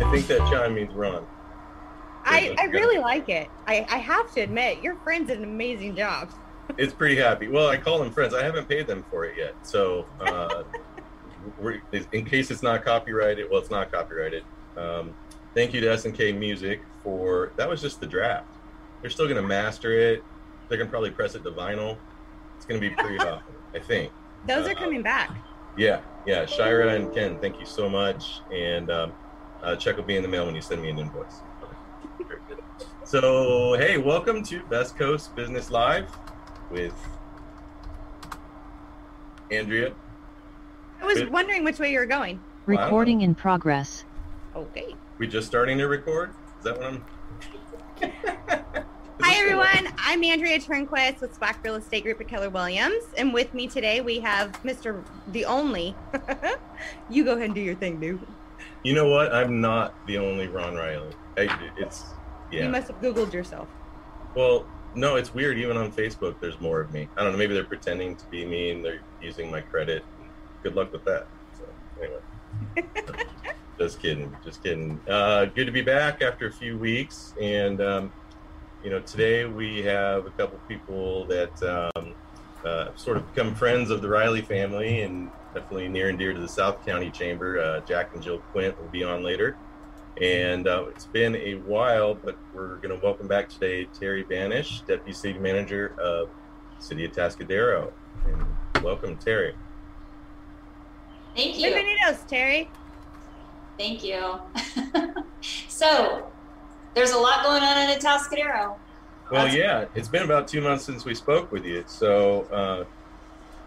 I think that chime means run. I, I really like it. I, I have to admit, your friend's did an amazing job. It's pretty happy. Well, I call them friends. I haven't paid them for it yet. So, uh, we're, in case it's not copyrighted, well, it's not copyrighted. Um, thank you to SNK Music for that. Was just the draft. They're still going to master it. They're going to probably press it to vinyl. It's going to be pretty awesome, I think. Those uh, are coming back. Yeah, yeah. Shira and Ken, thank you so much. And um, uh, check will be in the mail when you send me an invoice. So, hey, welcome to Best Coast Business Live with Andrea. I was wondering which way you were going. Recording in progress. Okay. We just starting to record? Is that what I'm? Hi everyone, I'm Andrea Turnquist with SPAC Real Estate Group at Keller Williams, and with me today we have Mr. the only. you go ahead and do your thing, dude. You know what? I'm not the only Ron Reilly. I, it's yeah. You must have Googled yourself. Well, no, it's weird. Even on Facebook, there's more of me. I don't know. Maybe they're pretending to be me and they're using my credit. Good luck with that. So anyway, just kidding. Just kidding. Uh, good to be back after a few weeks, and um, you know, today we have a couple people that um, uh, sort of become friends of the Riley family, and definitely near and dear to the South County Chamber. Uh, Jack and Jill Quint will be on later. And uh, it's been a while, but we're going to welcome back today Terrie Banish, Deputy City Manager of City of Atascadero. And welcome, Terrie. Thank you. Bienvenidos, Terrie. Thank you. so, there's a lot going on in Atascadero. Well, That's yeah, it's been about two months since we spoke with you. So, uh,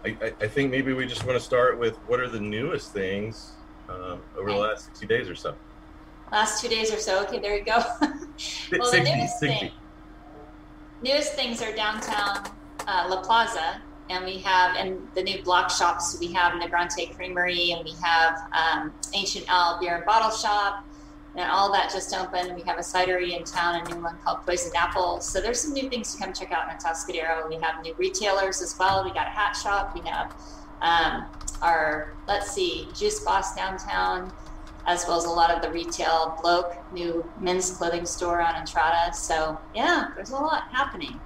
I, I, think maybe we just want to start with what are the newest things uh, over okay. the last 60 days or so last two days or so. Okay, there you go. well, 60, the newest 60. thing, newest things are downtown uh, La Plaza, and we have and the new block shops. We have Negranti Creamery, and we have um, Ancient Owl Beer and Bottle Shop, and all that just opened. We have a cidery in town, new one called Poisoned Apple. So there's some new things to come check out in Atascadero. We have new retailers as well. We got a hat shop. We have um, our let's see, Juice Boss downtown as well as a lot of the retail bloke new men's clothing store on entrada so yeah there's a lot happening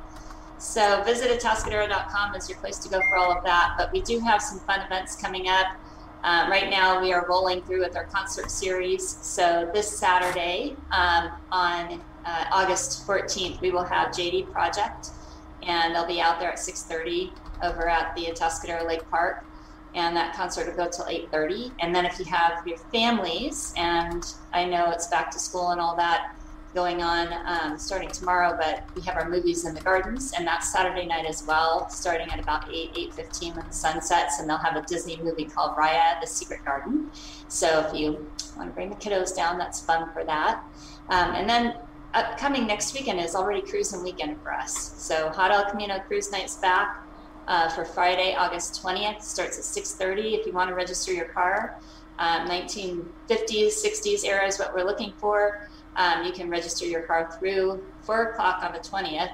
so visit atascadero.com is your place to go for all of that but we do have some fun events coming up uh, right now we are rolling through with our concert series. So this saturday um, on uh, august 14th we will have jd project and they'll be out there at 6.30 over at the atascadero lake park. And that concert will go till 8.30 and then if you have your families and i know it's back to school and all that going on um, starting tomorrow but we have our movies in the gardens and that's saturday night as well starting at about 8 8.15 when the sun sets and they'll have a disney movie called raya the secret garden so if you want to bring the kiddos down that's fun for that um, and then upcoming next weekend is already cruising weekend for us so hot el camino cruise nights back uh, for Friday, August 20th. Starts at 6:30 if you want to register your car. Um, 1950s, 60s era is what we're looking for. Um, you can register your car through 4 o'clock on the 20th.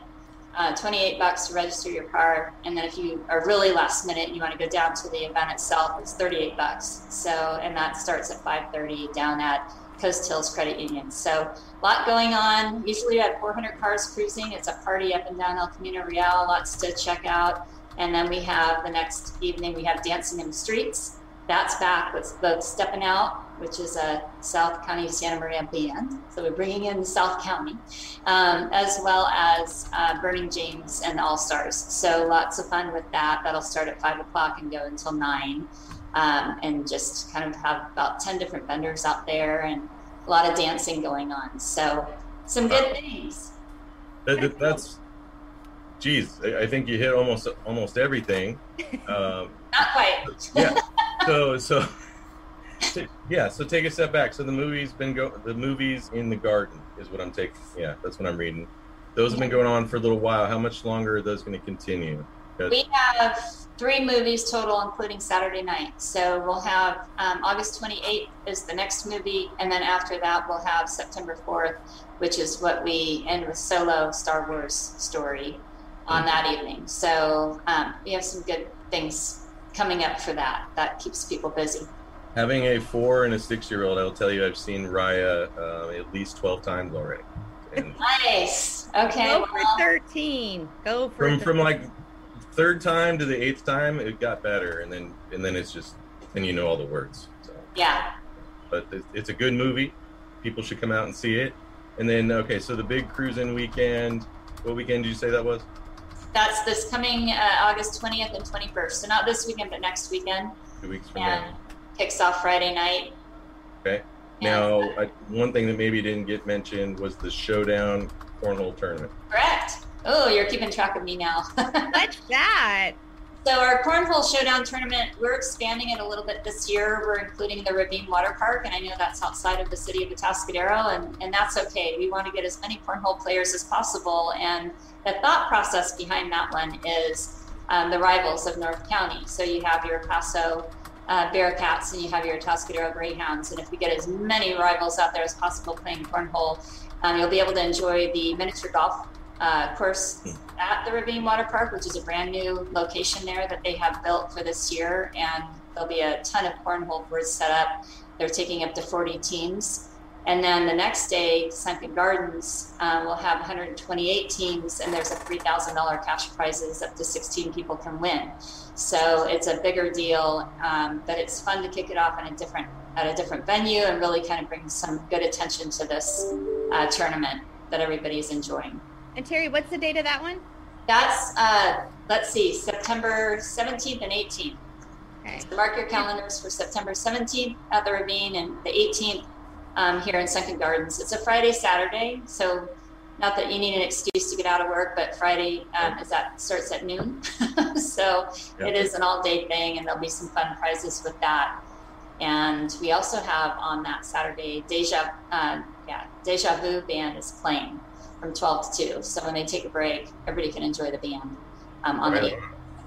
Uh, 28 bucks to register your car, and then if you are really last minute and you want to go down to the event itself, it's 38 bucks. So, and that starts at 5:30 down at Coast Hills Credit Union. So, a lot going on. Usually, have 400 cars cruising. It's a party up and down El Camino Real. Lots to check out. And then we have the next evening, we have Dancing in the Streets. That's back with both Stepping Out, which is a South County Santa Maria band. So we're bringing in South County, um, as well as uh, Burning James and All Stars. So lots of fun with that. That'll start at five o'clock and go until nine. Um, and just kind of have about 10 different vendors out there and a lot of dancing going on. So some good things. That, that's geez, I, I think you hit almost almost everything. Um, Not quite. yeah. So so. Yeah, so take a step back. So the movie's been go the movies in the garden is what I'm taking. Yeah, that's what I'm reading. Those have been going on for a little while. How much longer are those going to continue? We have three movies total, including Saturday night. So we'll have um, August 28th is the next movie, and then after that we'll have September 4th, which is what we end with Solo Star Wars story on that evening. So um, we have some good things coming up for that. That keeps people busy. Having a four and a six year old, I'll tell you, I've seen Raya uh, at least 12 times already. And nice. Okay. Go for 13. Go for from, from like third time to the eighth time, it got better. And then, and then it's just, then you know all the words. So. Yeah. But it's a good movie. People should come out and see it. And then, okay, so the big cruising weekend, what weekend did you say that was? That's this coming uh, August 20th and 21st. So not this weekend, but next weekend. Two weeks from and now. Kicks off Friday night. Okay. Now, I, one thing that maybe didn't get mentioned was the Showdown Cornhole Tournament. Correct. Oh, you're keeping track of me now. What's that? So our Cornhole Showdown tournament, we're expanding it a little bit this year. We're including the Ravine Water Park, and I know that's outside of the city of Atascadero, and, and that's okay. We want to get as many cornhole players as possible, and the thought process behind that one is um, the rivals of North County. So you have your Paso uh, Bearcats and you have your Atascadero Greyhounds, and if we get as many rivals out there as possible playing cornhole, um, you'll be able to enjoy the miniature golf uh, course at the Ravine Water Park, which is a brand new location there that they have built for this year. And there'll be a ton of cornhole boards set up. They're taking up to 40 teams. And then the next day, Sunken Gardens um, will have 128 teams, and there's a $3,000 cash prizes up to 16 people can win. So it's a bigger deal, um, but it's fun to kick it off in a different at a different venue and really kind of bring some good attention to this uh, tournament that everybody's enjoying. And Terrie, what's the date of that one? That's uh, let's see, September 17th and 18th. Okay. So mark your calendars for September 17th at the Ravine and the 18th um, here in Sunken Gardens. It's a Friday, Saturday, so not that you need an excuse to get out of work, but Friday um, is that starts at noon, so yep. it is an all-day thing, and there'll be some fun prizes with that. And we also have on that Saturday, Deja, uh, yeah, Deja Vu band is playing from 12 to 2. So when they take a break, everybody can enjoy the band um, on right. the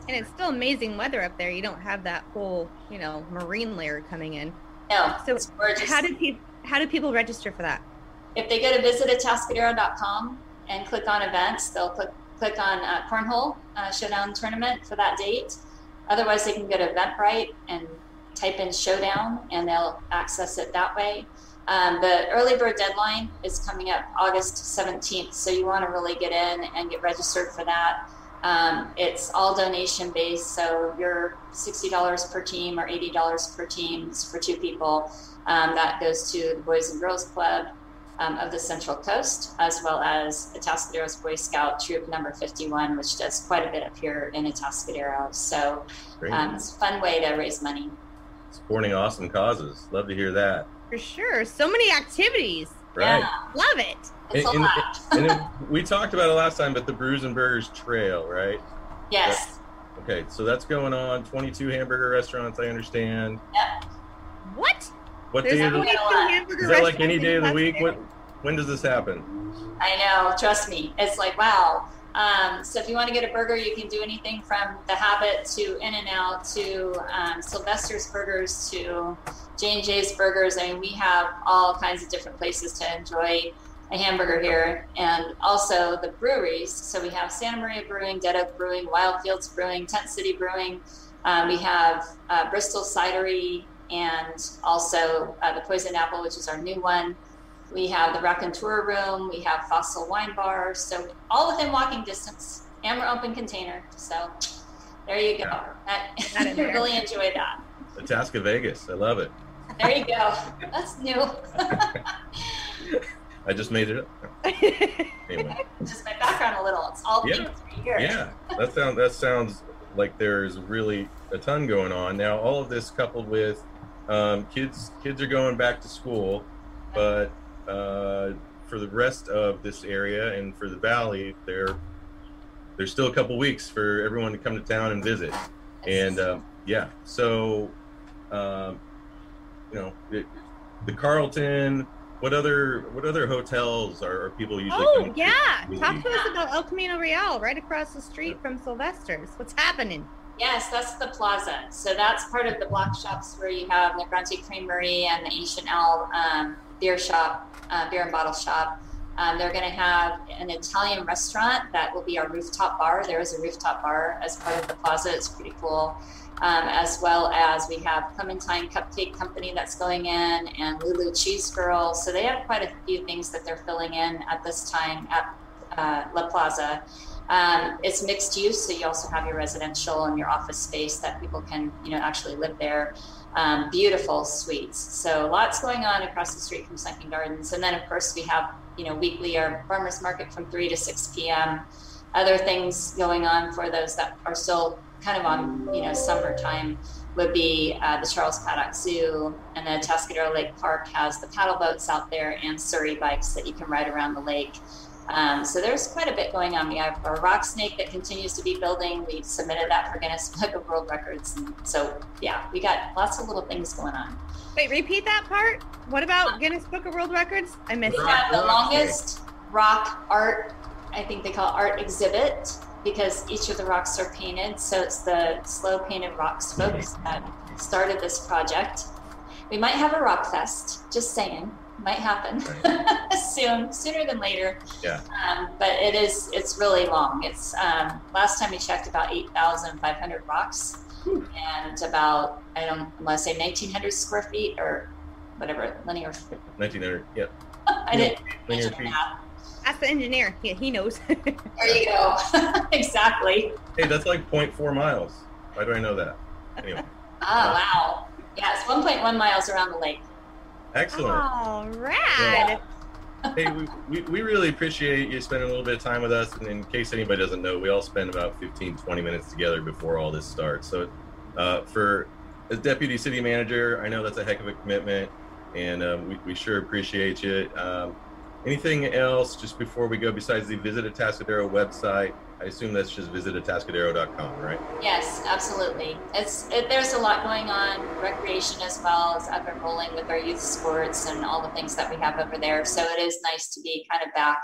And it's still amazing weather up there. You don't have that whole, you know, marine layer coming in. No, so how do people how do people register for that? If they go to visitatascadero.com and click on events, they'll click click on uh, Cornhole uh, Showdown Tournament for that date. Otherwise, they can go to Eventbrite and type in Showdown, and they'll access it that way. Um, the early bird deadline is coming up August 17th, so you want to really get in and get registered for that. Um, it's all donation based, so you're $60 per team or $80 per team for two people. Um, that goes to the Boys and Girls Club um, of the Central Coast, as well as Atascadero's Boy Scout Troop Number 51, which does quite a bit up here in Atascadero. So um, it's a fun way to raise money. Supporting awesome causes. Love to hear that. For sure. So many activities. Right. Yeah. Love it. It's and, a lot. and, and we talked about it last time, but the Brews and Burgers Trail, right? Yes. okay, so that's going on. 22 hamburger restaurants, I understand. Yep. What? What day of the, is that like any day of the week? What, when does this happen? I know. Trust me. It's like, wow. Um, so if you want to get a burger, you can do anything from the Habit to In and Out to um, Sylvester's Burgers to J and J's Burgers. I mean, we have all kinds of different places to enjoy a hamburger here, and also the breweries. So we have Santa Maria Brewing, Dead Oak Brewing, Wild Fields Brewing, Tent City Brewing. Um, we have uh, Bristol Cidery, and also uh, the Poison Apple, which is our new one. We have the Raconteur Room. We have Fossil Wine Bar. So all within walking distance, and we're open container. So there you go. Yeah. really enjoy that. The task of Vegas. I love it. There you go. That's new. I just made it up. Anyway. Just my background a little. It's all yeah. here. Yeah, that sounds that sounds like there's really a ton going on now. All of this coupled with um, kids kids are going back to school, but uh, for the rest of this area and for the valley, there there's still a couple weeks for everyone to come to town and visit. And uh, yeah, so um, you know it, the Carlton. What other what other hotels are, are people usually? Oh yeah, to talk to us about El Camino Real, right across the street from Sylvester's. What's happening? Yes, that's the plaza. So that's part of the block shops where you have the Grunty Creamery and the Ancient Owl um, beer shop uh, beer and bottle shop. Um, they're going to have an Italian restaurant that will be our rooftop bar. There is a rooftop bar as part of the plaza. It's pretty cool. um, as well as we have Clementine Cupcake Company that's going in and Lulu Cheese Girl. So they have quite a few things that they're filling in at this time at uh, La Plaza. Um, it's mixed use, so you also have your residential and your office space that people can, you know, actually live there. Um, beautiful suites. So lots going on across the street from Sunken Gardens, and then of course we have, you know, weekly our farmers market from three to six p.m. Other things going on for those that are still kind of on, you know, summertime would be uh, the Charles Paddock Zoo, and the Atascadero Lake Park has the paddle boats out there and Surrey bikes that you can ride around the lake. Um, so there's quite a bit going on. We have a rock snake that continues to be building. We submitted that for Guinness Book of World Records. And so, yeah, we got lots of little things going on. Wait, repeat that part. What about Guinness Book of World Records? I missed we that. the longest rock art, I think they call it art exhibit, because each of the rocks are painted. So it's the SLO painted rocks folks that started this project. We might have a rock fest, just saying might happen soon, sooner than later. Yeah. Um, but it is, it's really long. It's um, last time we checked about eight thousand five hundred rocks, Whew. and about I don't I want to say nineteen hundred square feet or whatever linear. Nineteen hundred. Yep. I didn't linear feet. Ask the engineer. Yeah, he knows. there you go. exactly. Hey, that's like 0.4 miles. Why do I know that? Anyway. oh wow. Yeah, it's 1.1 miles around the lake. Excellent. All right. Yeah. hey, we, we, we, really appreciate you spending a little bit of time with us. And in case anybody doesn't know, we all spend about 15, 20 minutes together before all this starts. So, uh, for as deputy city manager, I know that's a heck of a commitment, and um, we, we sure appreciate you. Um, anything else just before we go besides the Visit Atascadero website? I assume that's just visit atascadero.com, right? Yes, absolutely. It's it, there's a lot going on, recreation as well as up and rolling with our youth sports and all the things that we have over there. So it is nice to be kind of back,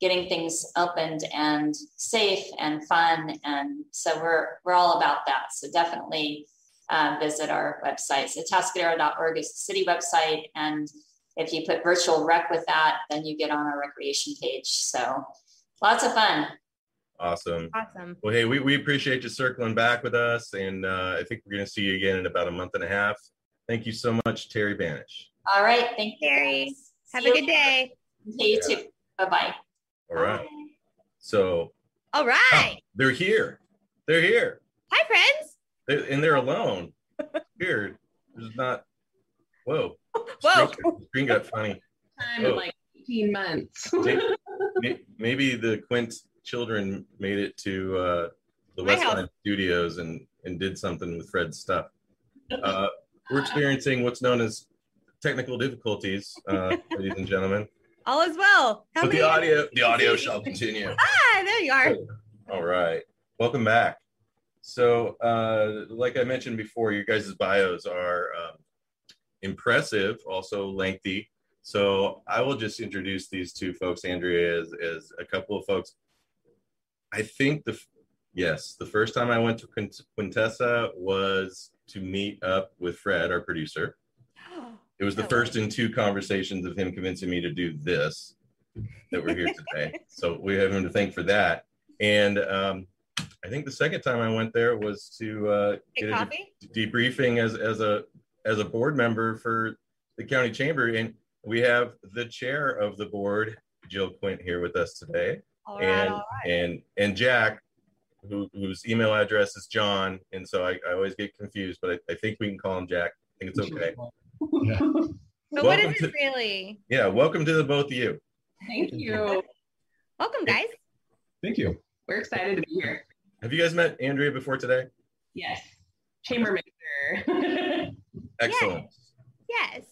getting things opened and safe and fun, and so we're we're all about that. So definitely uh, visit our website. Atascadero.org is the city website, and if you put virtual rec with that, then you get on our recreation page. So lots of fun. Awesome. Awesome. Well, hey, we, we appreciate you circling back with us. And uh, I think we're going to see you again in about a month and a half. Thank you so much, Terrie Banish. All right. Thank you. Terrie. Have a good day. You yeah. too. Bye bye. All right. Bye. So, all right. Oh, they're here. They're here. Hi, friends. They, and they're alone. Weird. There's not. Whoa. Whoa. Screen, screen got funny. Time Whoa. like 18 months. maybe, maybe the Quint children made it to uh, the Westline Studios and and did something with Fred's stuff. Uh, we're experiencing what's known as technical difficulties, uh, ladies and gentlemen. All is well. How but the audio, the audio shall continue. Ah, there you are. All right, welcome back. So, uh, like I mentioned before, your guys' bios are um, impressive, also lengthy. So I will just introduce these two folks, Andrea, as, as a couple of folks I think the yes, the first time I went to Quintessa was to meet up with Fred, our producer. It was the first in two conversations of him convincing me to do this that we're here today. so we have him to thank for that. And um, I think the second time I went there was to uh, get a de- debriefing as as a as a board member for the county chamber, and we have the chair of the board, Jill Quint, here with us today. All right, and all right. and and Jack, who, whose email address is John, and so I, I always get confused, but I, I think we can call him Jack. I think it's okay. yeah. But what is it to, really? Yeah, welcome to the both of you. Thank you. welcome, guys. Thank you. We're excited to be here. Have you guys met Andrea before today? Yes. Chambermaker. Excellent. Yes. yes.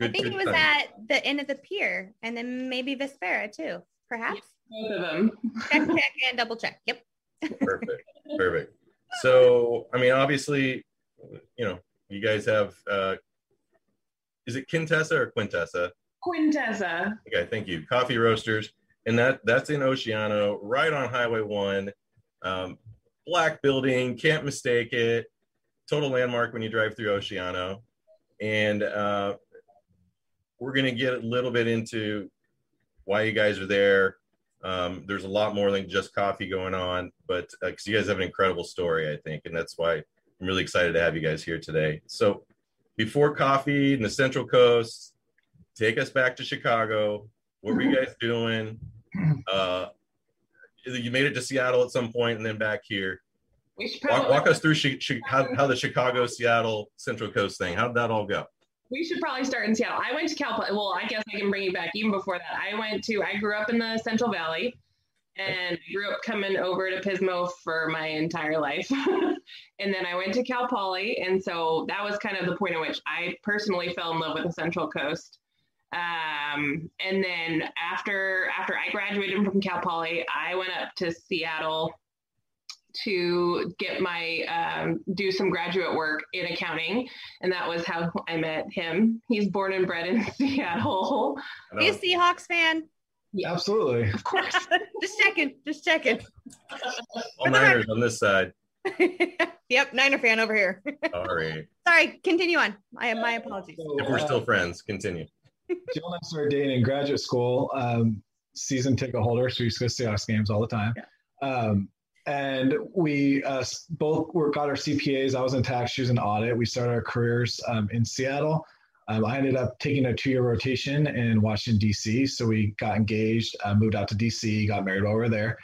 Good, I think it was time. at the end of the pier and then maybe Vespera too, perhaps. Both of them. check, check, and double check. Yep. Perfect. Perfect. So, I mean, obviously, you know, you guys have, uh, is it Quintessa or Quintessa? Quintessa. Okay, thank you. Coffee roasters. And that that's in Oceano, right on Highway 1. Um, black building, can't mistake it. Total landmark when you drive through Oceano. And uh, we're going to get a little bit into why you guys are there, um, there's a lot more than just coffee going on, but because uh, you guys have an incredible story, I think, and that's why I'm really excited to have you guys here today. So, before coffee in the Central Coast, take us back to Chicago. What were you guys doing? Uh, you made it to Seattle at some point and then back here. We should Walk, walk us through chi- chi- how, how the Chicago, Seattle, Central Coast thing. How did that all go? We should probably start in Seattle. I went to Cal. Poly. Well, I guess I can bring you back even before that. I went to. I grew up in the Central Valley, and I grew up coming over to Pismo for my entire life. and then I went to Cal Poly, and so that was kind of the point at which I personally fell in love with the Central Coast. Um, and then after after I graduated from Cal Poly, I went up to Seattle to get my um, do some graduate work in accounting, and that was how I met him. He's born and bred in Seattle, I You a Seahawks fan? Absolutely. of course. just checking. Just checking. all Niners on this side. yep, Niner fan over here. Sorry. Sorry, continue on. I my apologies. So, If we're still friends, continue. Jill and I started dating in graduate school, um, season ticket holder, so we used to go to Seahawks games all the time. Um, and we uh, both were, got our CPAs. I was in tax, she was in audit. We started our careers um, in Seattle. Um, I ended up taking a two-year rotation in Washington D.C. So we got engaged, uh, moved out to D.C., got married while we were there.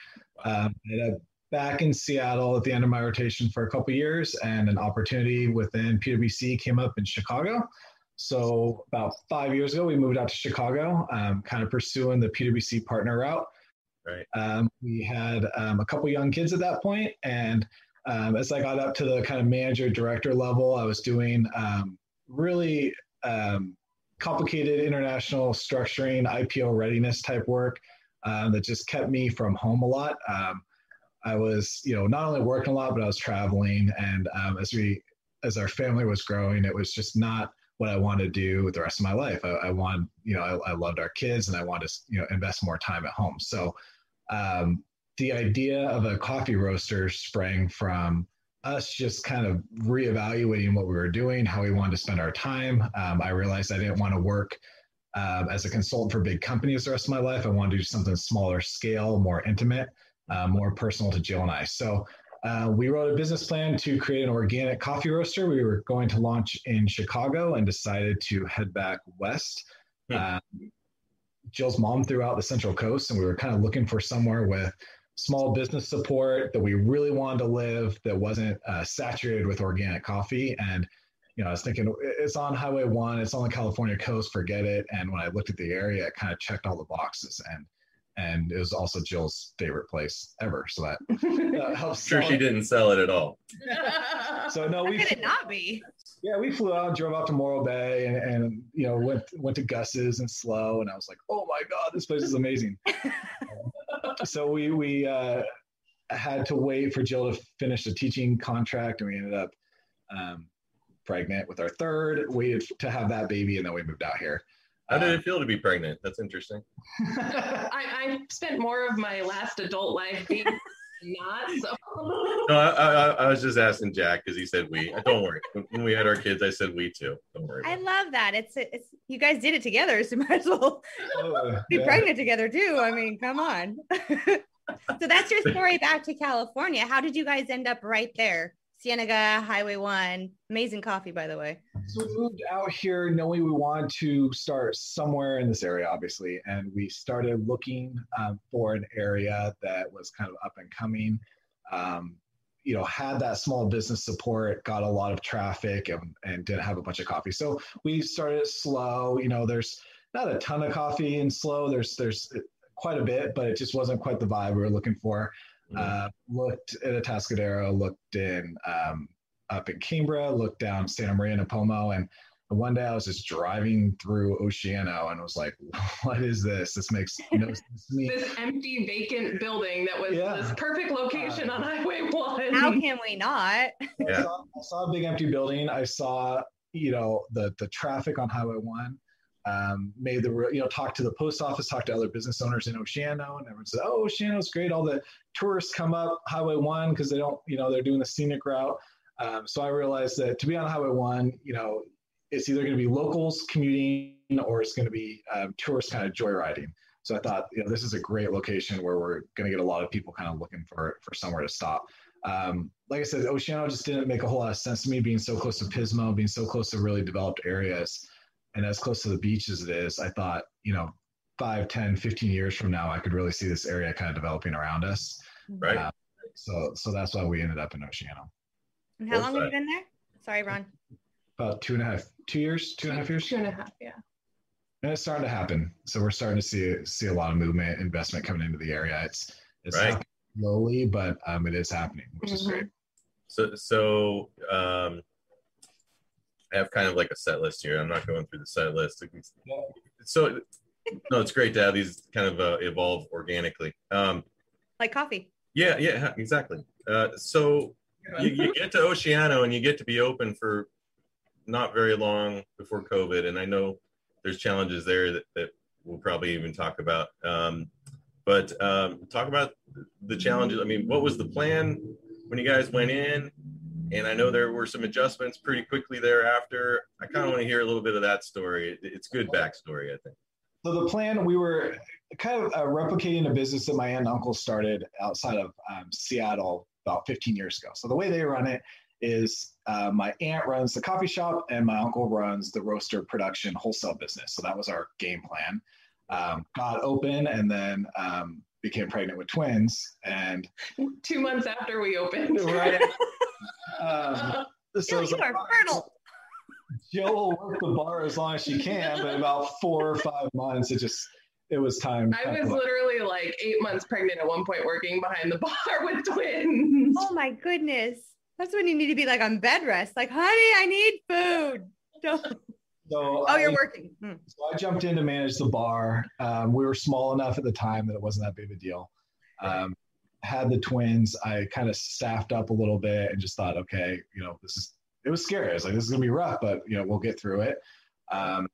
Um, ended up back in Seattle at the end of my rotation for a couple years, and an opportunity within PwC came up in Chicago. So about five years ago, we moved out to Chicago, um, kind of pursuing the PwC partner route. Right. Um, we had um, a couple young kids at that point, and um, as I got up to the kind of manager director level, I was doing um, really um, complicated international structuring, IPO readiness type work um, that just kept me from home a lot. I was, you know, not only working a lot, but I was traveling, and as we, as our family was growing, it was just not what I wanted to do with the rest of my life. I, I wanted, you know, I, I loved our kids, and I wanted to, you know, invest more time at home. So, um, the idea of a coffee roaster sprang from us just kind of reevaluating what we were doing, how we wanted to spend our time. Um, I realized I didn't want to work um, as a consultant for big companies the rest of my life. I wanted to do something smaller scale, more intimate, uh, more personal to Jill and I. So uh, we wrote a business plan to create an organic coffee roaster. We were going to launch in Chicago and decided to head back west. Um, Jill's mom threw out the Central Coast, and we were kind of looking for somewhere with small business support that we really wanted to live that wasn't uh, saturated with organic coffee. And you know, I was thinking it's on Highway One, it's on the California coast, forget it. And when I looked at the area, it kind of checked all the boxes, and and it was also Jill's favorite place ever. So that uh, helps. Sure, she it. didn't sell it at all. So no, How we could it not be? yeah, we flew out, drove out to Morro Bay, and, and you know went went to Gus's and SLO, and I was like, oh my god, this place is amazing. so we we uh, had to wait for Jill to finish the teaching contract, and we ended up um, pregnant with our third. Waited to have that baby, and then we moved out here. How did it feel to be pregnant? That's interesting. I, I spent more of my last adult life being not so. No, I, I, I was just asking Jack because he said we. Don't worry. When- When we had our kids, I said we too. Don't worry. I love that. It's it's you guys did it together, so you might as well uh, be yeah. pregnant together too. I mean, come on. so that's your story back to California. How did you guys end up right there? Cienega, Highway One, amazing coffee, by the way. So we moved out here knowing we wanted to start somewhere in this area, obviously, and we started looking um, for an area that was kind of up and coming. Um, you know, had that small business support, got a lot of traffic, and, and didn't have a bunch of coffee. So we started slow. You know, there's not a ton of coffee in SLO. There's there's quite a bit, but it just wasn't quite the vibe we were looking for Mhm. uh, looked at Atascadero, looked in um, up in Cambria, looked down Santa Maria and Pomo, and one day I was just driving through Oceano and was like, "What is this? This makes no sense to me." This empty, vacant building that was Yeah. this perfect location on Highway One. How can we not? I, saw, I saw a big empty building. I saw, you know, the the traffic on Highway One. Um, made the you know talk to the post office, talk to other business owners in Oceano, and everyone said, "Oh, Oceano's great. All the tourists come up Highway One because they don't, you know, they're doing the scenic route." Um, so I realized that to be on Highway One, you know, it's either going to be locals commuting or it's going to be um, tourists kind of joyriding. So I thought, you know, this is a great location where we're going to get a lot of people kind of looking for for somewhere to stop. um, like I said, Oceano just didn't make a whole lot of sense to me being so close to Pismo, being so close to really developed areas and as close to the beach as it is. I thought, you know, 5, 10, 15 years from now, I could really see this area kind of developing around us. Right. Uh, so, so that's why we ended up in Oceano. And how long have you been there? Sorry, Ron. About two and a half, two years, two and a half years. Two and a half, yeah. And it's starting to happen. So we're starting to see see a lot of movement, investment coming into the area. It's it's right. slowly, but um, it is happening, which mm-hmm. is great. So so um, I have kind of like a set list here. I'm not going through the set list. So no, it's great to have these kind of uh, evolve organically. Um, like coffee. Yeah, yeah, exactly. Uh, so you, you, get to Oceano and you get to be open for not very long before COVID, and I know there's challenges there that, that we'll probably even talk about. Um, but um, talk about the challenges. I mean, what was the plan when you guys went in? And I know there were some adjustments pretty quickly thereafter. I kind of want to hear a little bit of that story. It's good backstory, I think. So the plan, we were kind of uh, replicating a business that my aunt and uncle started outside of um, Seattle about 15 years ago. So the way they run it is uh, my aunt runs the coffee shop and my uncle runs the roaster production wholesale business. So that was our game plan. Um, got open and then um, became pregnant with twins. And two months after we opened, right? um, so you are fertile. Jill will work the bar as long as she can, but about four or five months, it just it was time. I was literally like eight months pregnant at one point, working behind the bar with twins. Oh my goodness, that's when you need to be like on bed rest. Like, honey, I need food. Don't. So oh, you're working. Hmm. So I jumped in to manage the bar. Um, we were small enough at the time that it wasn't that big of a deal. Um, had the twins. I kind of staffed up a little bit and just thought, okay, you know, this is. It was scary. I was like, this is gonna be rough, but you know, we'll get through it. Um,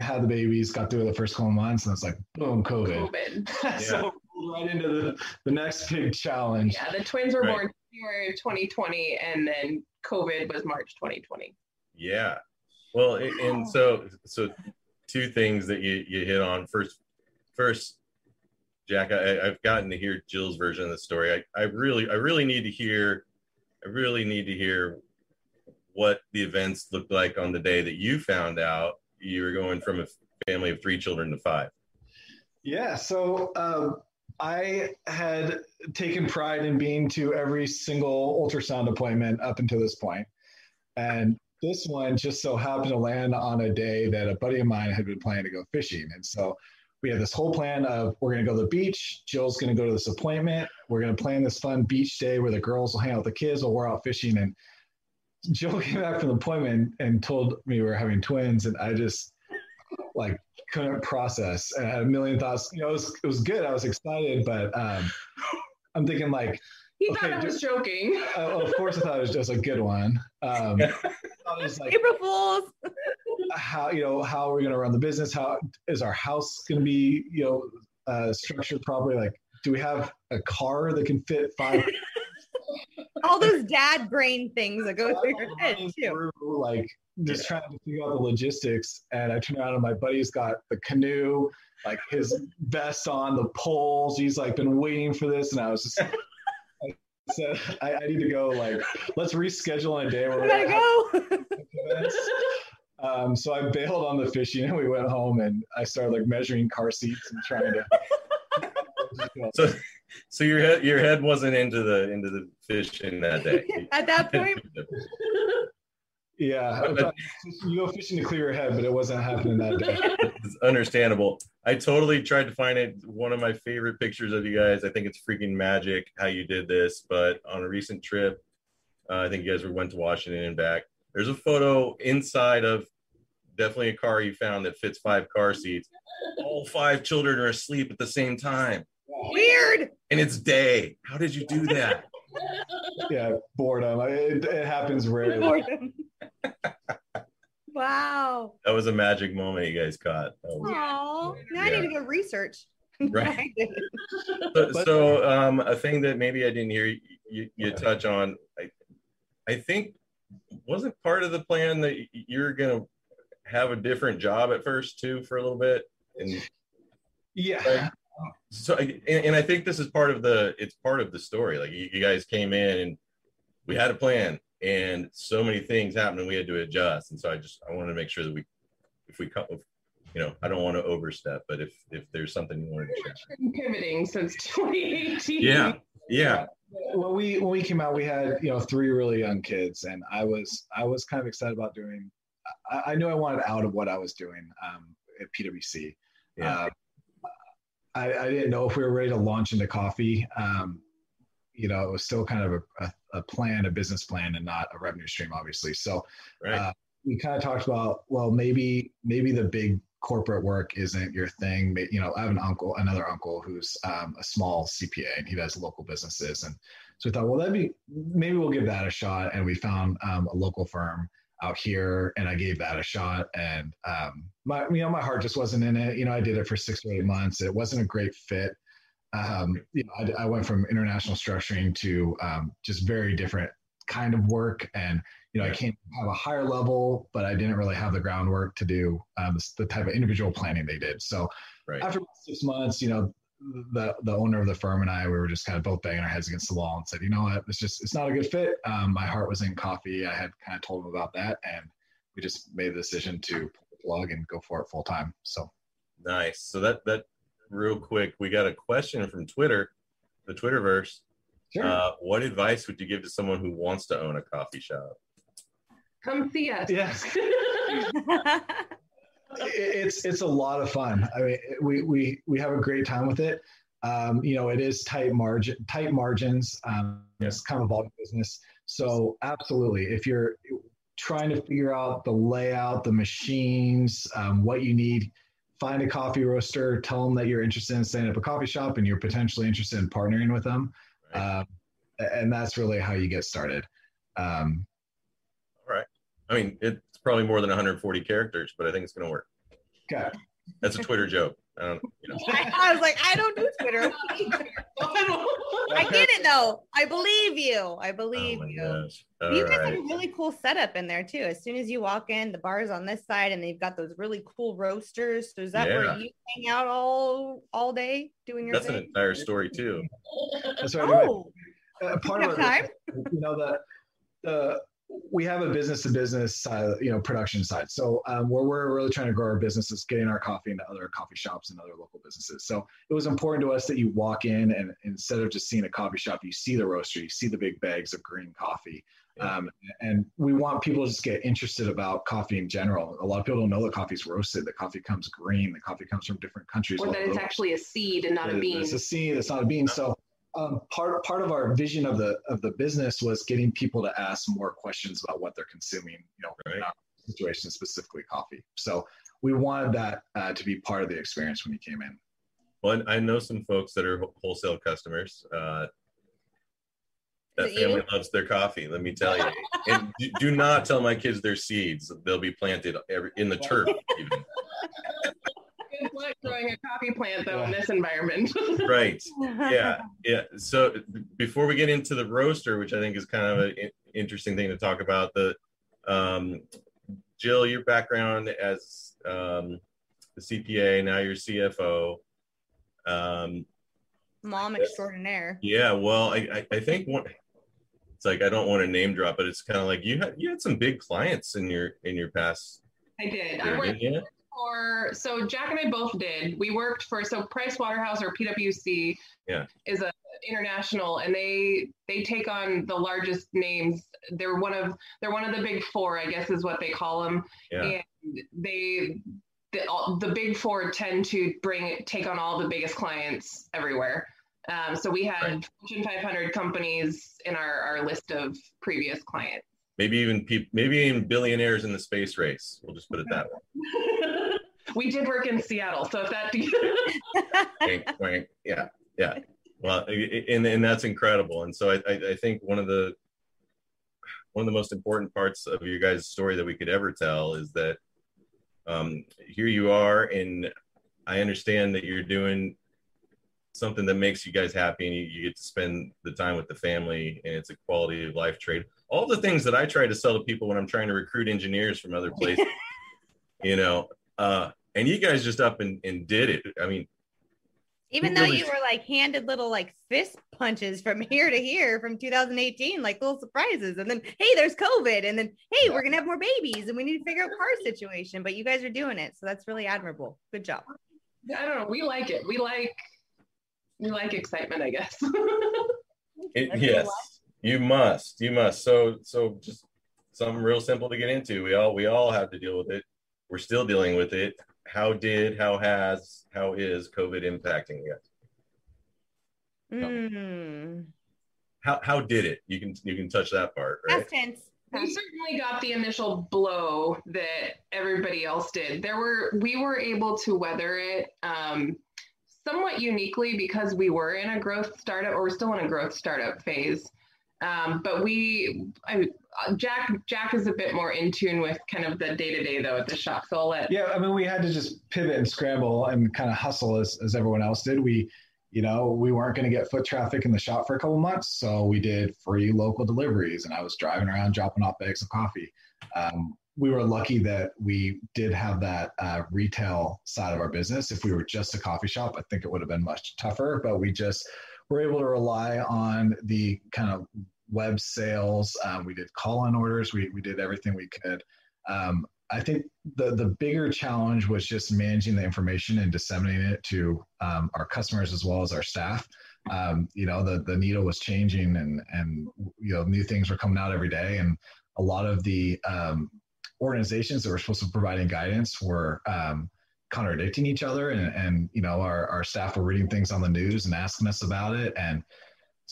had the babies, got through the first couple months, and it's like, boom, COVID. COVID. so right into the, the next big challenge. Yeah, the twins were right. born January 2020, and then COVID was March 2020. Yeah, well, and so so two things that you you hit on first. First, Jack, I, I've gotten to hear Jill's version of the story. I, I really I really need to hear. I really need to hear what the events looked like on the day that you found out you were going from a family of three children to five. Yeah. So um, I had taken pride in being to every single ultrasound appointment up until this point. And this one just so happened to land on a day that a buddy of mine had been planning to go fishing. And so we had this whole plan of we're going to go to the beach. Jill's going to go to this appointment. We're going to plan this fun beach day where the girls will hang out with the kids while we're out fishing. And Jill came back from the appointment and told me we were having twins. And I just like couldn't process and I had a million thoughts. You know, it was, it was good. I was excited, but um, I'm thinking like, he okay, thought I was joking. Uh, of course, I thought it was just a good one. Um, was like, April Fools. how you know how are we going to run the business? How is our house going to be you know uh, structured properly? Like, do we have a car that can fit five? All those dad brain things that go through your head too. Through, like just trying to figure out the logistics, and I turn around and my buddy's got the canoe, like his vest on, the poles. He's like been waiting for this, and I was just said I, I, need to go. Like, let's reschedule on a day where we gotta go. um, so I bailed on the fishing, and we went home, and I started like measuring car seats and trying to. so, so your head your head wasn't into the into the fishing that day. At that point. Yeah, you go fishing to clear your head, but it wasn't happening that day. It's understandable. I totally tried to find it. One of my favorite pictures of you guys. I think it's freaking magic how you did this. But on a recent trip, uh, I think you guys went to Washington and back. There's a photo inside of definitely a car you found that fits five car seats. All five children are asleep at the same time. Weird. And it's day. How did you do that? yeah, boredom. It, it happens rarely. Boredom. Wow. That was a magic moment you guys caught. Oh, now yeah. I need to go research. Right. so, so um, a thing that maybe I didn't hear you, you, you touch on, I, I think wasn't part of the plan that you're going to have a different job at first too for a little bit. And yeah. so and, and, I think this is part of the it's part of the story. Like you, you, guys came in and we had a plan, and so many things happened, and we had to adjust. And so I just I wanted to make sure that we, if we come, you know, I don't want to overstep, but if if there's something you wanted to share, pivoting since 2018. Yeah, yeah. When we when we came out, we had you know three really young kids, and I was I was kind of excited about doing. I, I knew I wanted out of what I was doing um, at PwC. Yeah. Uh, I, I, didn't know if we were ready to launch into coffee. Um, you know, it was still kind of a, a, a, plan, a business plan, and not a revenue stream, obviously. So right. uh, we kind of talked about, well, maybe maybe the big corporate work isn't your thing. You know, I have an uncle, another uncle who's um, a small CPA, and he does local businesses, and so we thought, well, that'd be maybe we'll give that a shot. And we found um, a local firm out here and I gave that a shot. And um, my, you know, my heart just wasn't in it. You know, I did it for six or eight months. It wasn't a great fit. Um, you know, I, I, went from international structuring to um, just very different kind of work. And, you know, I can't have a higher level, but I didn't really have the groundwork to do um, the type of individual planning they did. So right. after six months, you know, the the owner of the firm and I we were just kind of both banging our heads against the wall and said, you know what, it's just it's not a good fit. Um, my heart was in coffee. I had kind of told him about that, and we just made the decision to pull the plug and go for it full time. So nice. So that that real quick, we got a question from Twitter, the Twitterverse. Sure. Uh, what advice would you give to someone who wants to own a coffee shop? Come see us. Yes. it's it's a lot of fun. I mean, we we we have a great time with it. Um, you know, it is tight margin, tight margins. Um, it's kind of a volume business. So absolutely, if you're trying to figure out the layout, the machines, um, what you need, find a coffee roaster. Tell them that you're interested in setting up a coffee shop and you're potentially interested in partnering with them. Right. Um, and that's really how you get started. Um, All right. I mean, it's probably more than 140 characters, but I think it's going to work. Okay. That's a Twitter joke. I don't, you know. I, I was like, I don't do Twitter. I get it though. I believe you. I believe oh you. you guys have a really cool setup in there too. As soon as you walk in, the bar's on this side, and they've got those really cool roasters. So is that yeah. where you hang out all all day doing your? That's thing? an entire story too. That's right. Oh. Uh, part of it, you know the the we have a business to business, you know, production side. So um, where we're really trying to grow our business is getting our coffee into other coffee shops and other local businesses. So it was important to us that you walk in and instead of just seeing a coffee shop, you see the roaster, you see the big bags of green coffee. Um, and we want people to just get interested about coffee in general. A lot of people don't know that coffee's roasted, that coffee comes green, that coffee comes from different countries. Or that it's actually a seed and not a bean. It's a seed, it's not a bean. So um, part part of our vision of the of the business was getting people to ask more questions about what they're consuming. You know, right. in our situation specifically coffee. So we wanted that uh, to be part of the experience when you came in. Well, I know some folks that are wholesale customers. Uh, that family loves their coffee. Let me tell you. and do not tell my kids they're seeds. They'll be planted every, in the turf. Even luck growing a coffee plant though in this environment. right. Yeah. Yeah. So before we get into the roaster, which I think is kind of an interesting thing to talk about, the um, Jill, your background as um, the CPA, now you're CFO. Um, Mom extraordinaire. Yeah. Well, I, I, I think one, it's like I don't want to name drop, but it's kind of like you had you had some big clients in your in your past. I did. I worked, yeah for so Jack and I both did. We worked for so Price Waterhouse or PwC yeah. is a international and they they take on the largest names. They're one of they're one of the big four, I guess is what they call them. Yeah. And they the, the big four tend to bring take on all the biggest clients everywhere. Um, so we had right. Fortune 500 companies in our, our list of previous clients. Maybe even pe- maybe even billionaires in the space race. We'll just put it that way. we did work in Seattle, so if that. wink, wink. Yeah, yeah. Well, and and that's incredible. And so I, I, I think one of the one of the most important parts of your guys' story that we could ever tell is that um, here you are, and I understand that you're doing something that makes you guys happy, and you, you get to spend the time with the family, and it's a quality of life trade. All the things that I try to sell to people when I'm trying to recruit engineers from other places. you know, uh, and you guys just up and, and did it. I mean, Even though you were like handed little like fist punches from here to here from 2018, like little surprises. And then, hey, there's COVID. And then, hey, we're going to have more babies and we need to figure out car situation. But you guys are doing it. So that's really admirable. Good job. I don't know. We like it. We like, we like excitement, I guess. it, yes, you must. You must. So, so just something real simple to get into. We all, we all have to deal with it. We're still dealing with it how did, how has, how is COVID impacting you? Mm. How how did it? You can you can touch that part, right? tense. We certainly got the initial blow that everybody else did. There were we were able to weather it um, somewhat uniquely because we were in a growth startup, or we're still in a growth startup phase. Um, but we, I, Jack, Jack is a bit more in tune with kind of the day to day though at the shop. So I'll let. Yeah, I mean, we had to just pivot and scramble and kind of hustle as, as everyone else did. We, you know, we weren't going to get foot traffic in the shop for a couple months, so we did free local deliveries, and I was driving around dropping off bags of coffee. Um, we were lucky that we did have that uh, retail side of our business. If we were just a coffee shop, I think it would have been much tougher. But we just were able to rely on the kind of web sales. Um, we did call on orders. We, we did everything we could. Um, I think the, the bigger challenge was just managing the information and disseminating it to um, our customers as well as our staff. Um, you know, the, the needle was changing and, and, you know, new things were coming out every day. And a lot of the um, organizations that were supposed to be providing guidance were um, contradicting each other. And, and, you know, our, our staff were reading things on the news and asking us about it. And,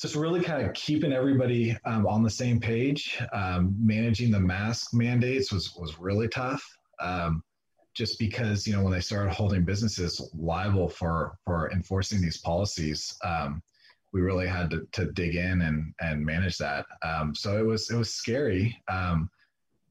so it's really kind of keeping everybody um, on the same page. Um, managing the mask mandates was was really tough, um, just because you know when they started holding businesses liable for for enforcing these policies, um, we really had to, to dig in and and manage that. Um, so it was it was scary. Um,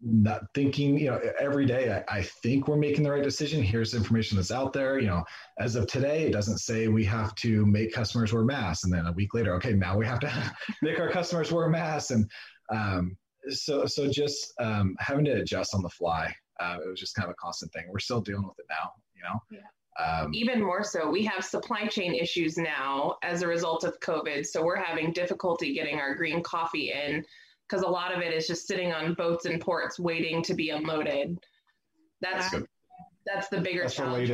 not thinking, you know, every day I, I, think we're making the right decision. Here's information that's out there. You know, as of today, it doesn't say we have to make customers wear masks. And then a week later, okay, now we have to make our customers wear masks. And um, so, so just um, having to adjust on the fly. Uh, it was just kind of a constant thing. We're still dealing with it now, you know? Yeah. Um, Even more so, we have supply chain issues now as a result of COVID. So we're having difficulty getting our green coffee in because a lot of it is just sitting on boats and ports waiting to be unloaded. That's that's, that's the bigger that's challenge.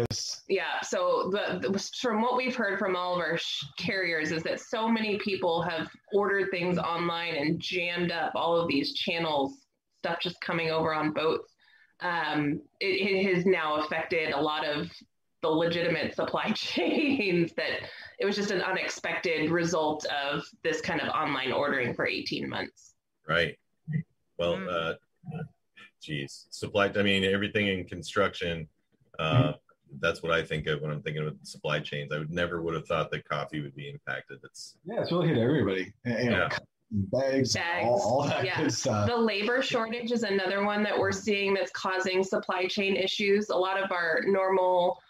Yeah. So the, the, from what we've heard from all of our sh- carriers is that so many people have ordered things online and jammed up all of these channels, stuff just coming over on boats. Um, it, it has now affected a lot of the legitimate supply chains that it was just an unexpected result of this kind of online ordering for 18 months. Right. Well, mm. uh, geez, supply. I mean, everything in construction. Uh, mm. That's what I think of when I'm thinking of supply chains. I would never would have thought that coffee would be impacted. It's yeah, it's really hit everybody. You know, yeah. Bags, bags. All, all, that yeah. good stuff. The labor shortage is another one that we're seeing that's causing supply chain issues. A lot of our normal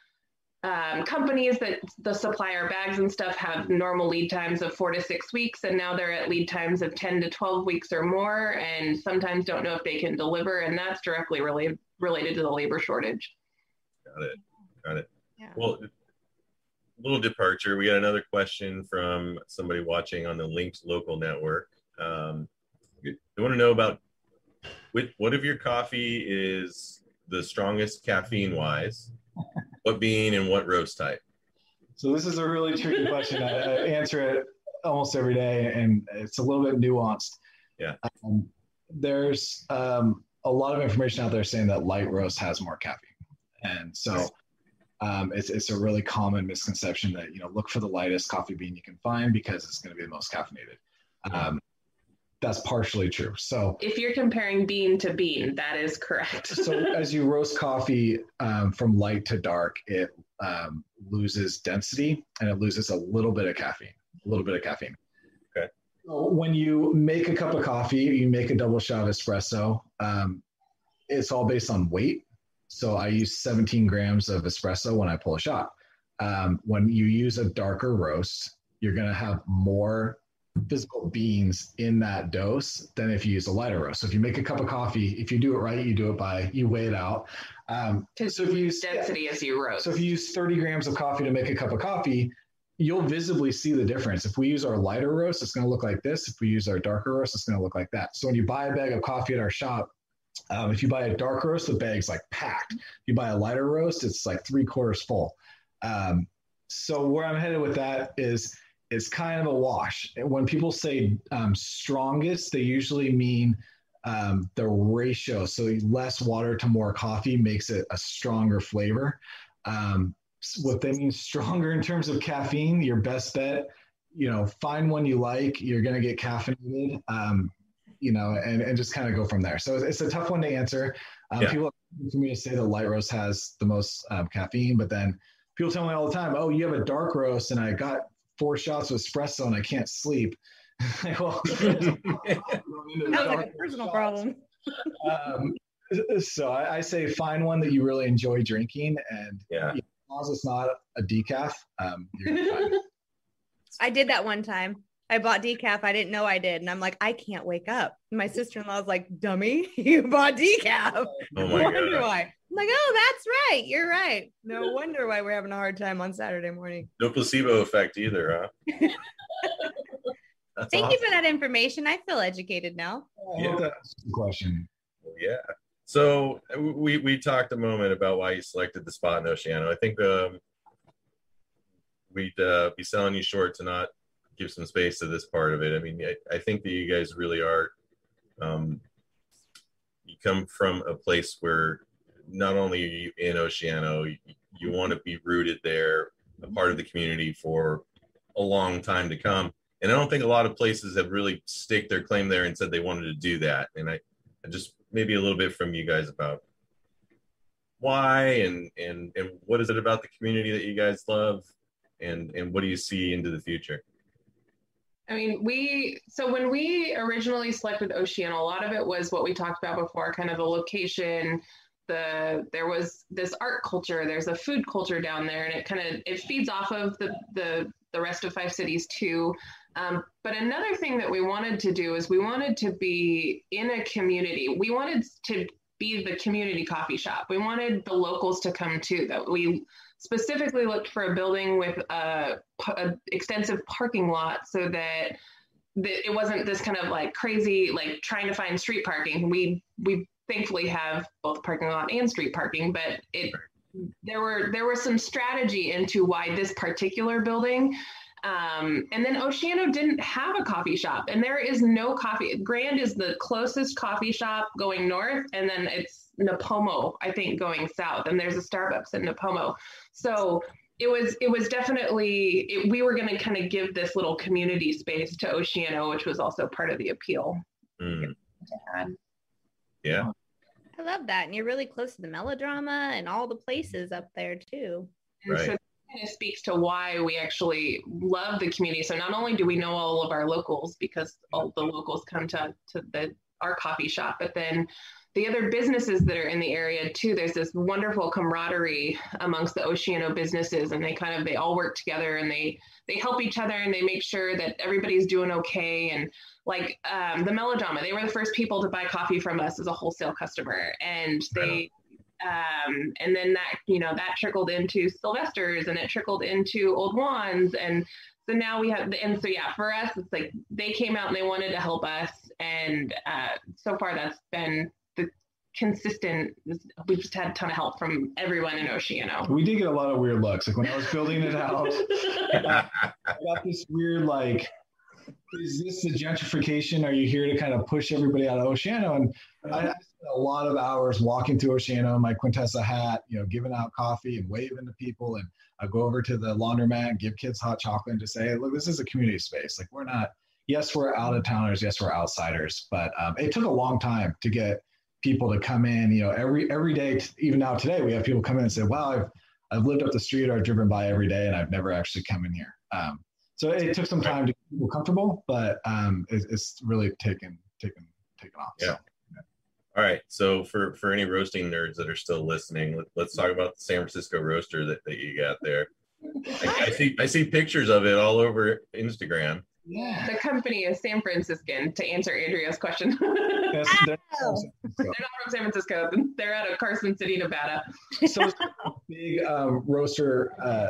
um, companies that the supplier bags and stuff have normal lead times of four to six weeks, and now they're at lead times of 10 to 12 weeks or more, and sometimes don't know if they can deliver, and that's directly related related to the labor shortage. Got it. Got it. Yeah. Well, little departure. We got another question from somebody watching on the Linked Local Network. Um, they want to know about which, what of your coffee is the strongest caffeine wise what bean and what roast type? So this is a really tricky question. I, I, answer it almost every day, and it's a little bit nuanced. Yeah. Um, there's um, a lot of information out there saying that light roast has more caffeine, and so um, it's it's a really common misconception that you know look for the lightest coffee bean you can find because it's going to be the most caffeinated. That's partially true. So if you're comparing bean to bean, that is correct. so as you roast coffee um, from light to dark, it um, loses density and it loses a little bit of caffeine. A little bit of caffeine. Okay. So when you make a cup of coffee, you make a double shot of espresso. Um, it's all based on weight. So I use 17 grams of espresso when I pull a shot. Um, when you use a darker roast, you're going to have more physical beans in that dose than if you use a lighter roast. So if you make a cup of coffee, if you do it right, you do it by you weigh it out. Um, so if you use density yeah, as you roast. So if you use 30 grams of coffee to make a cup of coffee, you'll visibly see the difference. If we use our lighter roast, it's going to look like this. If we use our darker roast, it's going to look like that. So when you buy a bag of coffee at our shop, um, if you buy a dark roast, the bag's like packed. If you buy a lighter roast, it's like three quarters full. Um, so where I'm headed with that is it's kind of a wash. When people say um, strongest, they usually mean um, the ratio. So less water to more coffee makes it a stronger flavor. Um, what they mean stronger in terms of caffeine, your best bet, you know, find one you like. You're going to get caffeinated, um, you know, and, and just kind of go from there. So it's, it's a tough one to answer. Um, yeah. People for me to say that light roast has the most um, caffeine, but then people tell me all the time, "Oh, you have a dark roast," and I got four shots of espresso and I can't sleep. well, Sounds like a personal shots. problem. um, so I, I, say find one that you really enjoy drinking, and yeah, as long as it's not a decaf, um, I did that one time. I bought decaf. I didn't know I did. And I'm like, I can't wake up. My sister in law was like, dummy, you bought decaf. Oh my wonder God. why. I'm like, oh, that's right. You're right. No wonder why we're having a hard time on Saturday morning. No placebo effect either, huh? Thank awesome. you for that information. I feel educated now. Yeah. Question. Yeah. So we, we talked a moment about why you selected the spot in Oceano. I think um, we'd uh, be selling you short to not give some space to this part of it. I mean, I, I think that you guys really are. Um, you come from a place where not only are you in Oceano, you, you want to be rooted there, a part of the community for a long time to come. And I don't think a lot of places have really staked their claim there and said they wanted to do that. And I, I just maybe a little bit from you guys about why and and and what is it about the community that you guys love and and what do you see into the future I mean, we so when we originally selected Oceano, a lot of it was what we talked about before, kind of the location. The there was this art culture, there's a food culture down there, and it kind of it feeds off of the the the rest of Five Cities too. Um, but another thing that we wanted to do is we wanted to be in a community. We wanted to be the community coffee shop. We wanted the locals to come too. That we specifically looked for a building with a, a extensive parking lot so that, that it wasn't this kind of like crazy like trying to find street parking. We we thankfully have both parking lot and street parking, but it there were there was some strategy into why this particular building um, and then Oceano didn't have a coffee shop, and there is no coffee. Grand is the closest coffee shop going north, and then it's Nipomo, I think, going south. And there's a Starbucks in Nipomo. So it was it was definitely it, we were going to kind of give this little community space to Oceano, which was also part of the appeal. Mm. Yeah. I love that. And you're really close to the melodrama and all the places up there too. Right. So kind of speaks to why we actually love the community. So not only do we know all of our locals because all the locals come to, to the our coffee shop, but then the other businesses that are in the area too there's this wonderful camaraderie amongst the oceano businesses and they kind of they all work together and they they help each other and they make sure that everybody's doing okay and like um, the melodrama they were the first people to buy coffee from us as a wholesale customer and they um, and then that you know that trickled into Sylvester's and it trickled into Old Juan's and so now we have and so yeah for us it's like they came out and they wanted to help us and uh, so far that's been the consistent we've just had a ton of help from everyone in Oceano. We did get a lot of weird looks like when I was building it out I got this weird like is this the gentrification? Are you here to kind of push everybody out of Oceano? And I, spent a lot of hours walking through Oceano in my Quintessa hat, you know, giving out coffee and waving to people. And I go over to the laundromat give kids hot chocolate and just say, look, this is a community space. Like we're not, yes, we're out of towners. Yes, we're outsiders. But um, it took a long time to get people to come in, you know, every, every day, even now today, we have people come in and say, wow, I've, I've lived up the street or I've driven by every day and I've never actually come in here. Um, so it took some time to get people comfortable, but um, it, it's really taken taken taken off. Yeah. So, yeah. All right. So for for any roasting nerds that are still listening, let, us talk about the San Francisco roaster that, that you got there. I, I, see I see pictures of it all over Instagram. Yeah. The company is San Franciscan. To answer Andrea's question, they're, they're, not from San Francisco. They're out of Carson City, Nevada. So it's a big um, roaster. Uh,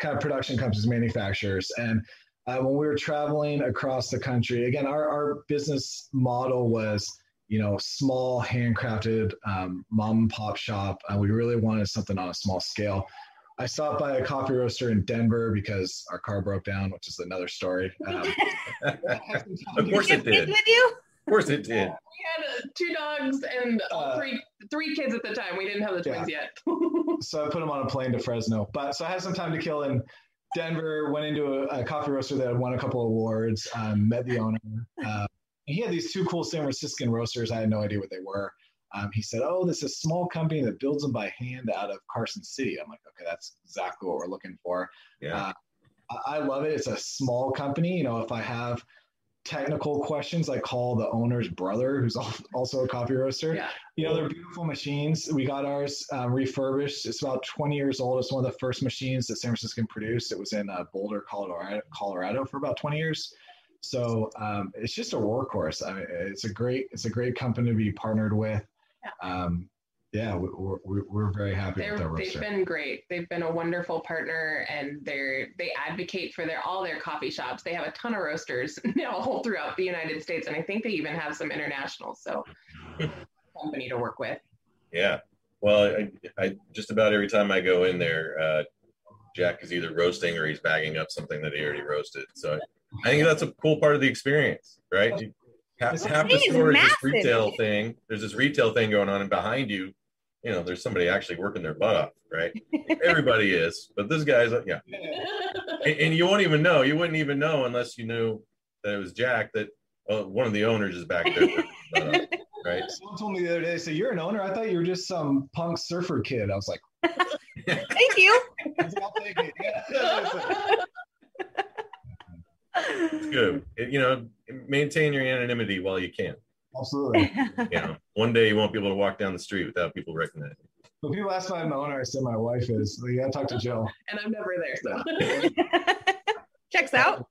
kind of production companies, manufacturers, and uh, when we were traveling across the country, again, our, our business model was you know small handcrafted um, mom and pop shop. Uh, we really wanted something on a small scale. I stopped by a coffee roaster in Denver because our car broke down, which is another story. Um, of course it did. With you? Of course it did. We had uh, two dogs and uh, three three kids at the time. We didn't have the twins yeah. yet. so I put them on a plane to Fresno. But so I had some time to kill in Denver. Went into a, a coffee roaster that had won a couple awards. Um, met the owner. Uh, he had these two cool San Franciscan roasters. I had no idea what they were. Um, he said, "Oh, this is a small company that builds them by hand out of Carson City." I'm like, "Okay, that's exactly what we're looking for." Yeah, uh, I love it. It's a small company. You know, if I have technical questions, I call the owner's brother, who's also a coffee roaster. Yeah. You know, they're beautiful machines. We got ours um, refurbished. It's about 20 years old. It's one of the first machines that San Franciscan produced. It was in uh, Boulder, Colorado, Colorado for about 20 years. So um, it's just a workhorse. I mean, it's a great, it's a great company to be partnered with. Yeah. Um, yeah, we're, we're, we're very happy they're, with their they've been great. They've been a wonderful partner, and they're they advocate for their all their coffee shops. They have a ton of roasters now all throughout the United States, and I think they even have some international. So, company to work with. Yeah, well, I, I just about every time I go in there, uh, Jack is either roasting or he's bagging up something that he already roasted. So I think that's a cool part of the experience, right? You, half, half the store is this retail thing. There's this retail thing going on, and behind you, you know, there's somebody actually working their butt off, right? Everybody is, but this guy's, yeah. and, and, you won't even know. You wouldn't even know unless you knew that it was Jack. That uh, one of the owners is back there, right? Someone told me the other day, "So you're an owner? I thought you were just some punk surfer kid." I was like, "Thank you." it's good. It, you know, maintain your anonymity while you can. Absolutely. you know, one day you won't be able to walk down the street without people recognizing you. When people ask if I'm the owner, I said my wife is. So you gotta talk to Jill. And I'm never there, so checks out.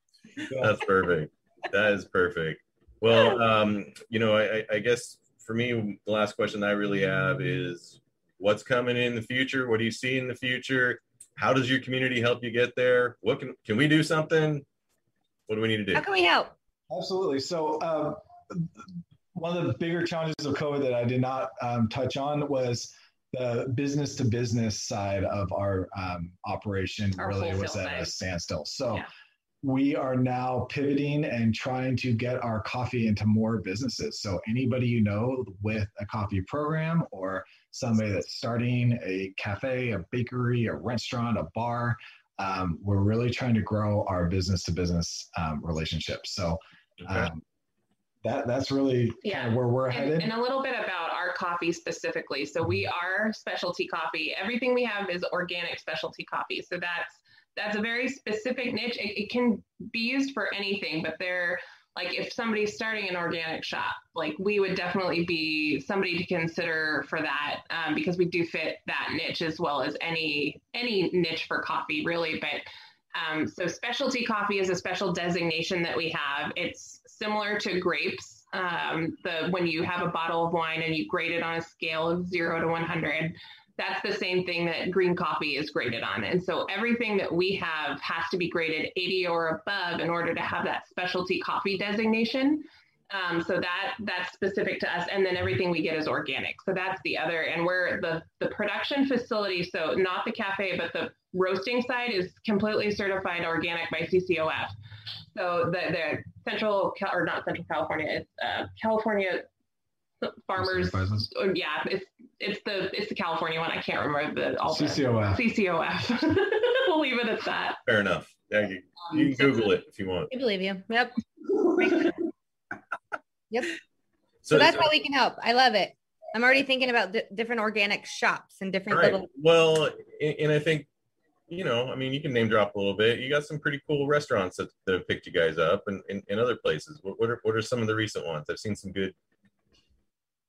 That's perfect. That is perfect. Well, um, you know, I, I guess for me, the last question I really have is what's coming in the future? What do you see in the future? How does your community help you get there? What can can we do something? What do we need to do? How can we help? Absolutely. So um, one of the bigger challenges of COVID that I did not um, touch on was the business to business side of our um, operation our really was at a standstill. So yeah. we are now pivoting and trying to get our coffee into more businesses. So anybody you know with a coffee program or somebody that's starting a cafe, a bakery, a restaurant, a bar, um, we're really trying to grow our business to business relationships. So okay. um, that that's really yeah. Kind of where we're and, headed. And a little bit about our coffee specifically. So we are specialty coffee. Everything we have is organic specialty coffee. So that's that's a very specific niche. It, it can be used for anything, but they're like if somebody's starting an organic shop, like we would definitely be somebody to consider for that um, because we do fit that niche as well as any any niche for coffee, really. But um, so specialty coffee is a special designation that we have. It's similar to grapes. Um, the when you have a bottle of wine and you grade it on a scale of zero to 100, that's the same thing that green coffee is graded on. And so everything that we have has to be graded 80 or above in order to have that specialty coffee designation. Um, so that that's specific to us, and then everything we get is organic. So that's the other, and we're the the production facility. So not the cafe, but the roasting side is completely certified organic by CCOF. So the the Central or not Central California, it's uh, California farmers. Oh, yeah, it's it's the it's the California one. I can't remember the all CCOF. CCOF. we'll leave it at that. Fair enough. Yeah, you, you can Google it if you want. I believe you. Yep. yep. So, so that's so, how we can help. I love it. I'm already thinking about d- different organic shops and different right. little. Well, and I think you know, I mean, you can name drop a little bit. You got some pretty cool restaurants that, that have picked you guys up and in other places. What, what, are what are some of the recent ones? I've seen some good,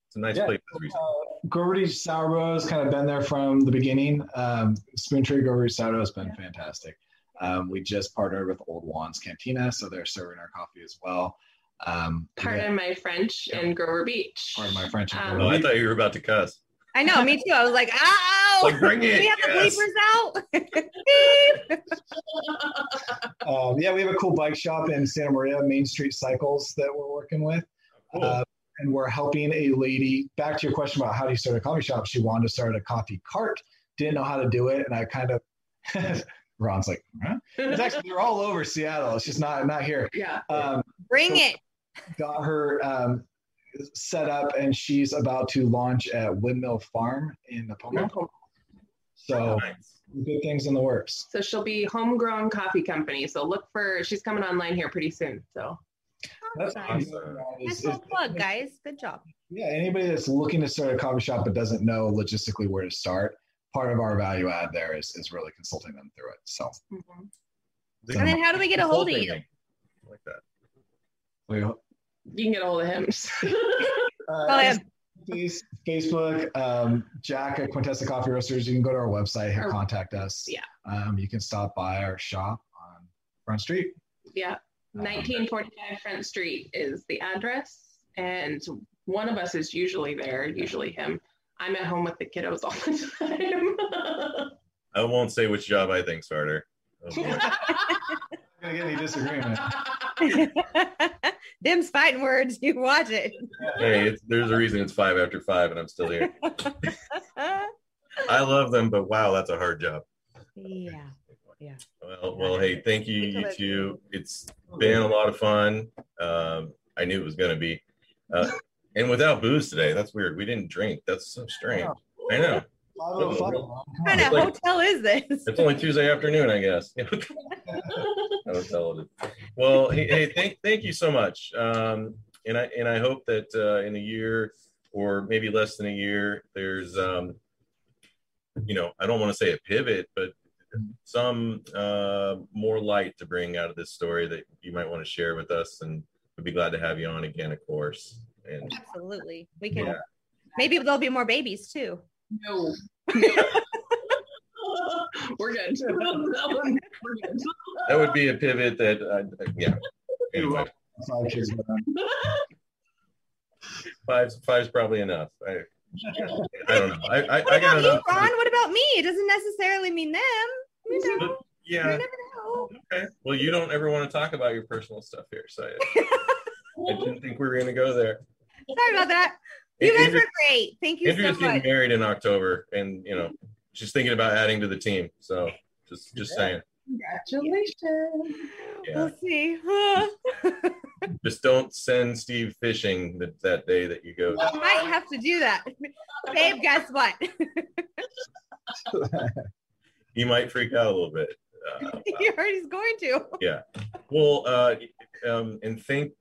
some nice yeah, places. Uh, Goverty Sourdough has kind of been there from the beginning. Um, Spoon Trade Goverty Sourdough has been fantastic. Um, we just partnered with Old Juan's Cantina, so they're serving our coffee as well. Um, Pardon my French yeah. in Grover Beach. Pardon my French. Um, oh, I thought you were about to cuss. I know, me too. I was like, oh, like bring it. We have yes. the bleepers out. um, yeah, we have a cool bike shop in Santa Maria, Main Street Cycles, that we're working with. Cool. Uh, and we're helping a lady. Back to your question about how do you start a coffee shop? She wanted to start a coffee cart, didn't know how to do it, and I kind of. Ron's like, huh? it's actually they're all over Seattle. It's just not not here. Yeah. Um, Bring so it. Got her um, set up, and she's about to launch at Windmill Farm in Nipomo. So nice. good things in the works. So she'll be homegrown coffee company. So look for she's coming online here pretty soon. So that's awesome. Nice little plug, guys. Good job. Yeah, anybody that's looking to start a coffee shop but doesn't know logistically where to start, part of our value add there is is really consulting them through it. So, mm-hmm. and then how do we get a hold of you? Like that. you can get a hold of him. uh, him. Facebook, um, Jack at Quintessa Coffee Roasters. You can go to our website, hit contact us. Yeah. Um, you can stop by our shop on Front Street. Yeah. 1945 Front Street is the address, and one of us is usually there, usually him. I'm at home with the kiddos all the time. I won't say which job I think starter. Oh, gonna get any disagreement. Them's fighting words. You watch it. Hey, there's a reason it's five after five, and I'm still here. I love them, but wow, that's a hard job. Yeah. Yeah. Well, well, hey, thank you, you two. It's been a lot of fun. Um, I knew it was going to be. Uh, and without booze today, that's weird. We didn't drink. That's so strange. I know. What kind of hotel is this? It's only Tuesday afternoon, I guess. hotel Well, hey, hey, thank thank you so much. Um, and I and I hope that uh, in a year or maybe less than a year, there's um, you know, I don't want to say a pivot, but some uh, more light to bring out of this story that you might want to share with us, and we'd be glad to have you on again, of course. And absolutely, we can. Yeah. Maybe there'll be more babies too. No. We're good. That would be a pivot that, uh, yeah. Anyway. Five's, five's probably enough. I, I don't know. I, I, what I about you, Ron? What about me? It doesn't necessarily mean them. You know, yeah. Okay. Well, you don't ever want to talk about your personal stuff here, so I, I didn't think we were going to go there. Sorry about that. You guys Andrew, were great. Thank you Andrea's so much. getting married in October, and you know she's thinking about adding to the team. So just just yeah. saying. Congratulations. Yeah. We'll see. just don't send Steve fishing that, that day that you go. I might have to do that. Babe, guess what? he might freak out a little bit. Uh, he already's going to. Yeah. Well, uh, um, and thank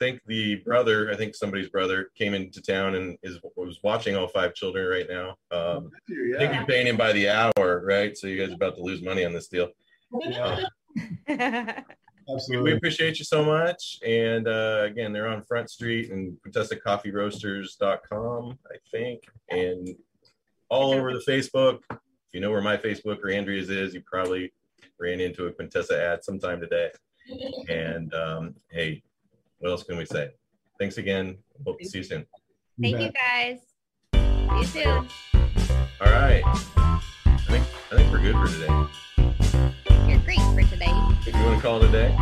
thank the brother. I think somebody's brother came into town and is was watching all five children right now. Um, yeah. I think you're paying him by the hour, right? So you guys are about to lose money on this deal. Yeah. Absolutely. We appreciate you so much. And uh, again, they're on Front Street and QuintessaCoffeeRoasters.com, I think, and all over the Facebook. If you know where my Facebook or Andrea's is, you probably ran into a Quintessa ad sometime today. And um, hey, what else can we say? Thanks again. Hope to see you soon. Thank you, guys. See you soon. All right. I think I think we're good for today. You're great for today. If you want to call it a day.